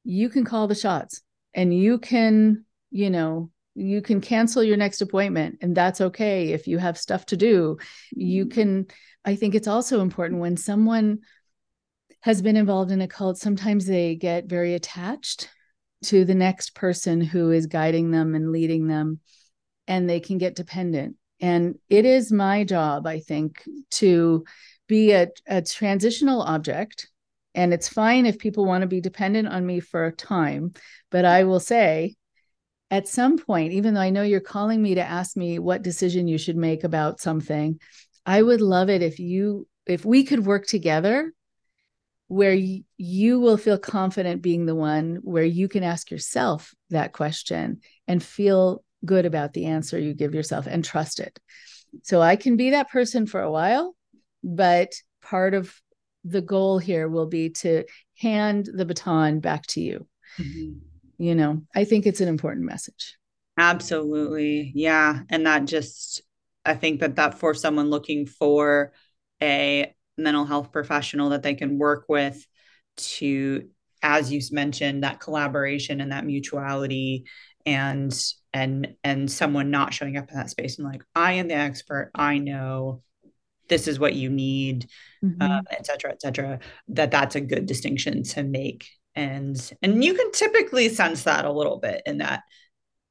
you can call the shots and you can, you know, you can cancel your next appointment and that's okay if you have stuff to do. You mm-hmm. can I think it's also important when someone has been involved in a cult, sometimes they get very attached to the next person who is guiding them and leading them, and they can get dependent. And it is my job, I think, to be a, a transitional object. And it's fine if people want to be dependent on me for a time, but I will say, at some point, even though I know you're calling me to ask me what decision you should make about something, I would love it if you if we could work together where you will feel confident being the one where you can ask yourself that question and feel good about the answer you give yourself and trust it. So I can be that person for a while, but part of the goal here will be to hand the baton back to you. Mm-hmm. You know, I think it's an important message. Absolutely. Yeah. And that just I think that that for someone looking for a mental health professional that they can work with to as you mentioned that collaboration and that mutuality and and and someone not showing up in that space and like i am the expert i know this is what you need mm-hmm. um, et cetera et cetera that that's a good distinction to make and and you can typically sense that a little bit in that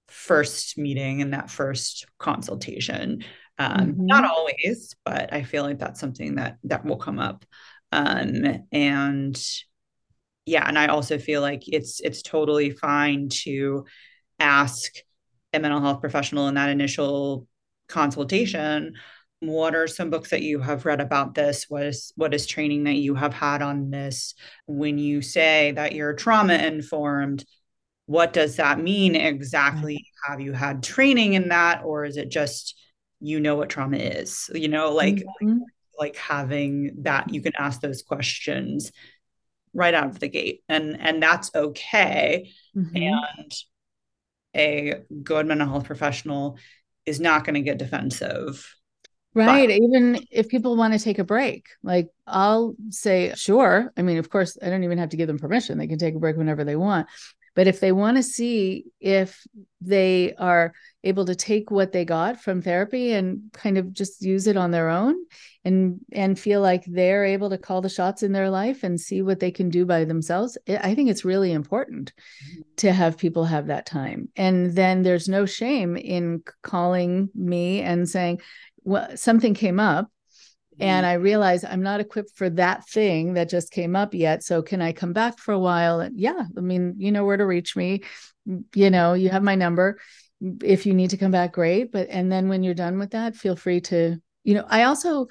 first meeting and that first consultation um, mm-hmm. not always but i feel like that's something that that will come up um, and yeah and i also feel like it's it's totally fine to ask a mental health professional in that initial consultation what are some books that you have read about this? What is what is training that you have had on this? When you say that you're trauma informed what does that mean exactly? Have you had training in that or is it just you know what trauma is? You know like mm-hmm. like, like having that you can ask those questions right out of the gate and and that's okay. Mm-hmm. and a good mental health professional is not going to get defensive right. But- even if people want to take a break like i'll say sure. I mean of course i don't even have to give them permission. They can take a break whenever they want. But if they want to see if they are able to take what they got from therapy and kind of just use it on their own and and feel like they're able to call the shots in their life and see what they can do by themselves, I think it's really important mm-hmm. to have people have that time. And then there's no shame in calling me and saying, well, something came up and mm-hmm. I realize I'm not equipped for that thing that just came up yet. So can I come back for a while? And yeah, I mean, you know where to reach me. You know, you have my number. If you need to come back, great. But and then when you're done with that, feel free to, you know, I also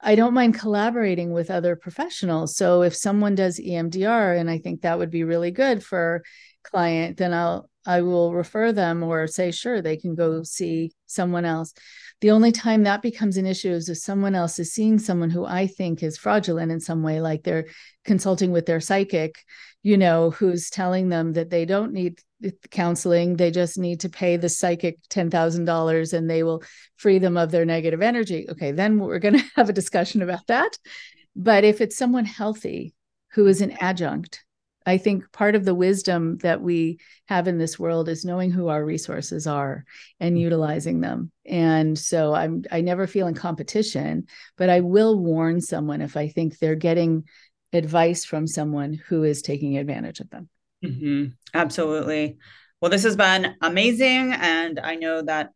I don't mind collaborating with other professionals. So if someone does EMDR and I think that would be really good for client, then I'll I will refer them or say sure they can go mm-hmm. see someone else. The only time that becomes an issue is if someone else is seeing someone who I think is fraudulent in some way, like they're consulting with their psychic, you know, who's telling them that they don't need counseling, they just need to pay the psychic $10,000 and they will free them of their negative energy. Okay, then we're going [laughs] to have a discussion about that. But if it's someone healthy who is an adjunct, I think part of the wisdom that we have in this world is knowing who our resources are and mm-hmm. utilizing them. And so I'm I never feel in competition, but I will warn someone if I think they're getting advice from someone who is taking advantage of them. Mm-hmm. Absolutely. Well, this has been amazing. And I know that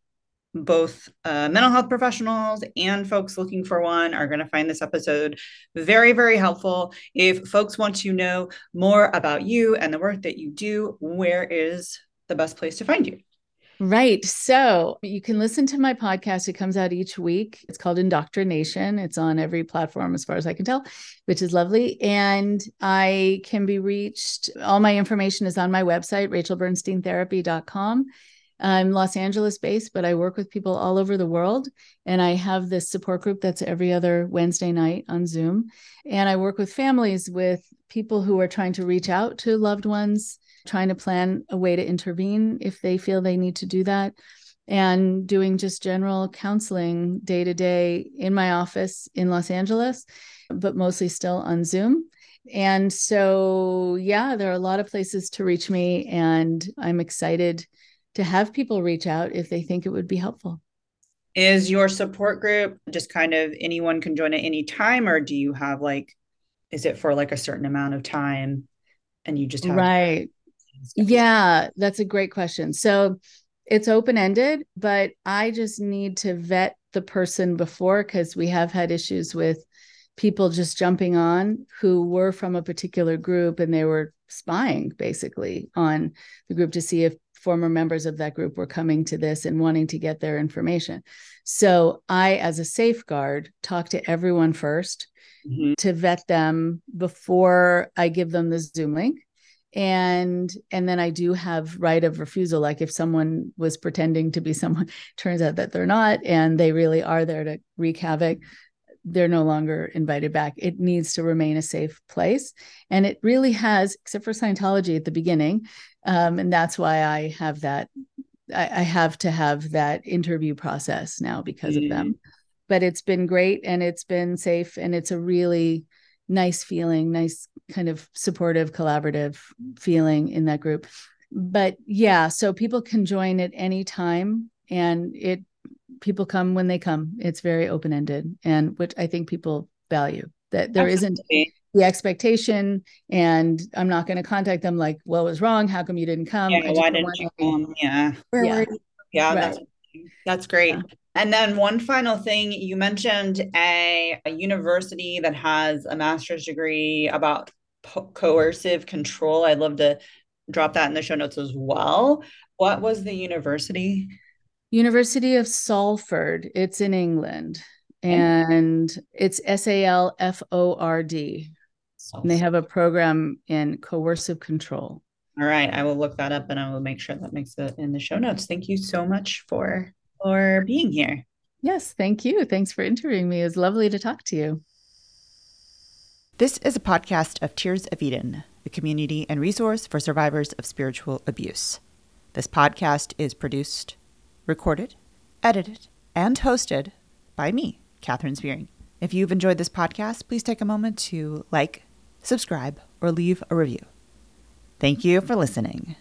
both uh, mental health professionals and folks looking for one are going to find this episode very, very helpful. If folks want to know more about you and the work that you do, where is the best place to find you? Right. So you can listen to my podcast. It comes out each week. It's called Indoctrination. It's on every platform, as far as I can tell, which is lovely. And I can be reached. All my information is on my website, rachelbernsteintherapy.com. I'm Los Angeles based, but I work with people all over the world. And I have this support group that's every other Wednesday night on Zoom. And I work with families with people who are trying to reach out to loved ones, trying to plan a way to intervene if they feel they need to do that, and doing just general counseling day to day in my office in Los Angeles, but mostly still on Zoom. And so, yeah, there are a lot of places to reach me, and I'm excited to have people reach out if they think it would be helpful. Is your support group just kind of anyone can join at any time, or do you have like, is it for like a certain amount of time and you just have right? Yeah, that's a great question. So it's open ended, but I just need to vet the person before because we have had issues with people just jumping on who were from a particular group and they were spying basically on the group to see if former members of that group were coming to this and wanting to get their information. So I, as a safeguard, talk to everyone 1st mm-hmm. to vet them before I give them the Zoom link. And and then I do have right of refusal. Like if someone was pretending to be someone, [laughs] turns out that they're not, and they really are there to wreak havoc they're no longer invited back. It needs to remain a safe place. And it really has, except for Scientology at the beginning. Um, and that's why I have that, I, I, have to have that interview process now because mm. of them. Mm-hmm. But it's been great and it's been safe and it's a really nice feeling, nice kind of supportive, collaborative feeling in that group. But yeah, so people can join at any time and it people come when they come. It's very open ended, and which I think people value that there not the expectation, and I'm not going to contact them like, "What was wrong? How come you didn't come? Yeah, why didn't you come? Yeah, Where yeah, yeah right. that's that's great." Yeah. And then one final thing, you mentioned a, a university that has a master's degree about po- coercive control. I'd love to drop that in the show notes as well. What was the university? University of Salford. It's in England, and it's S A L F O R D. And they have a program in coercive control. All right, I will look that up and I will make sure that makes it in the show notes. Thank you so much for for being here. Yes, thank you. Thanks for interviewing me. It was lovely to talk to you. This is a podcast of Tears of Eden, the community and resource for survivors of spiritual abuse. This podcast is produced recorded, edited, and hosted by me, Katherine Spearing. If you've enjoyed this podcast, please take a moment to like, subscribe, or leave a review. Thank you for listening.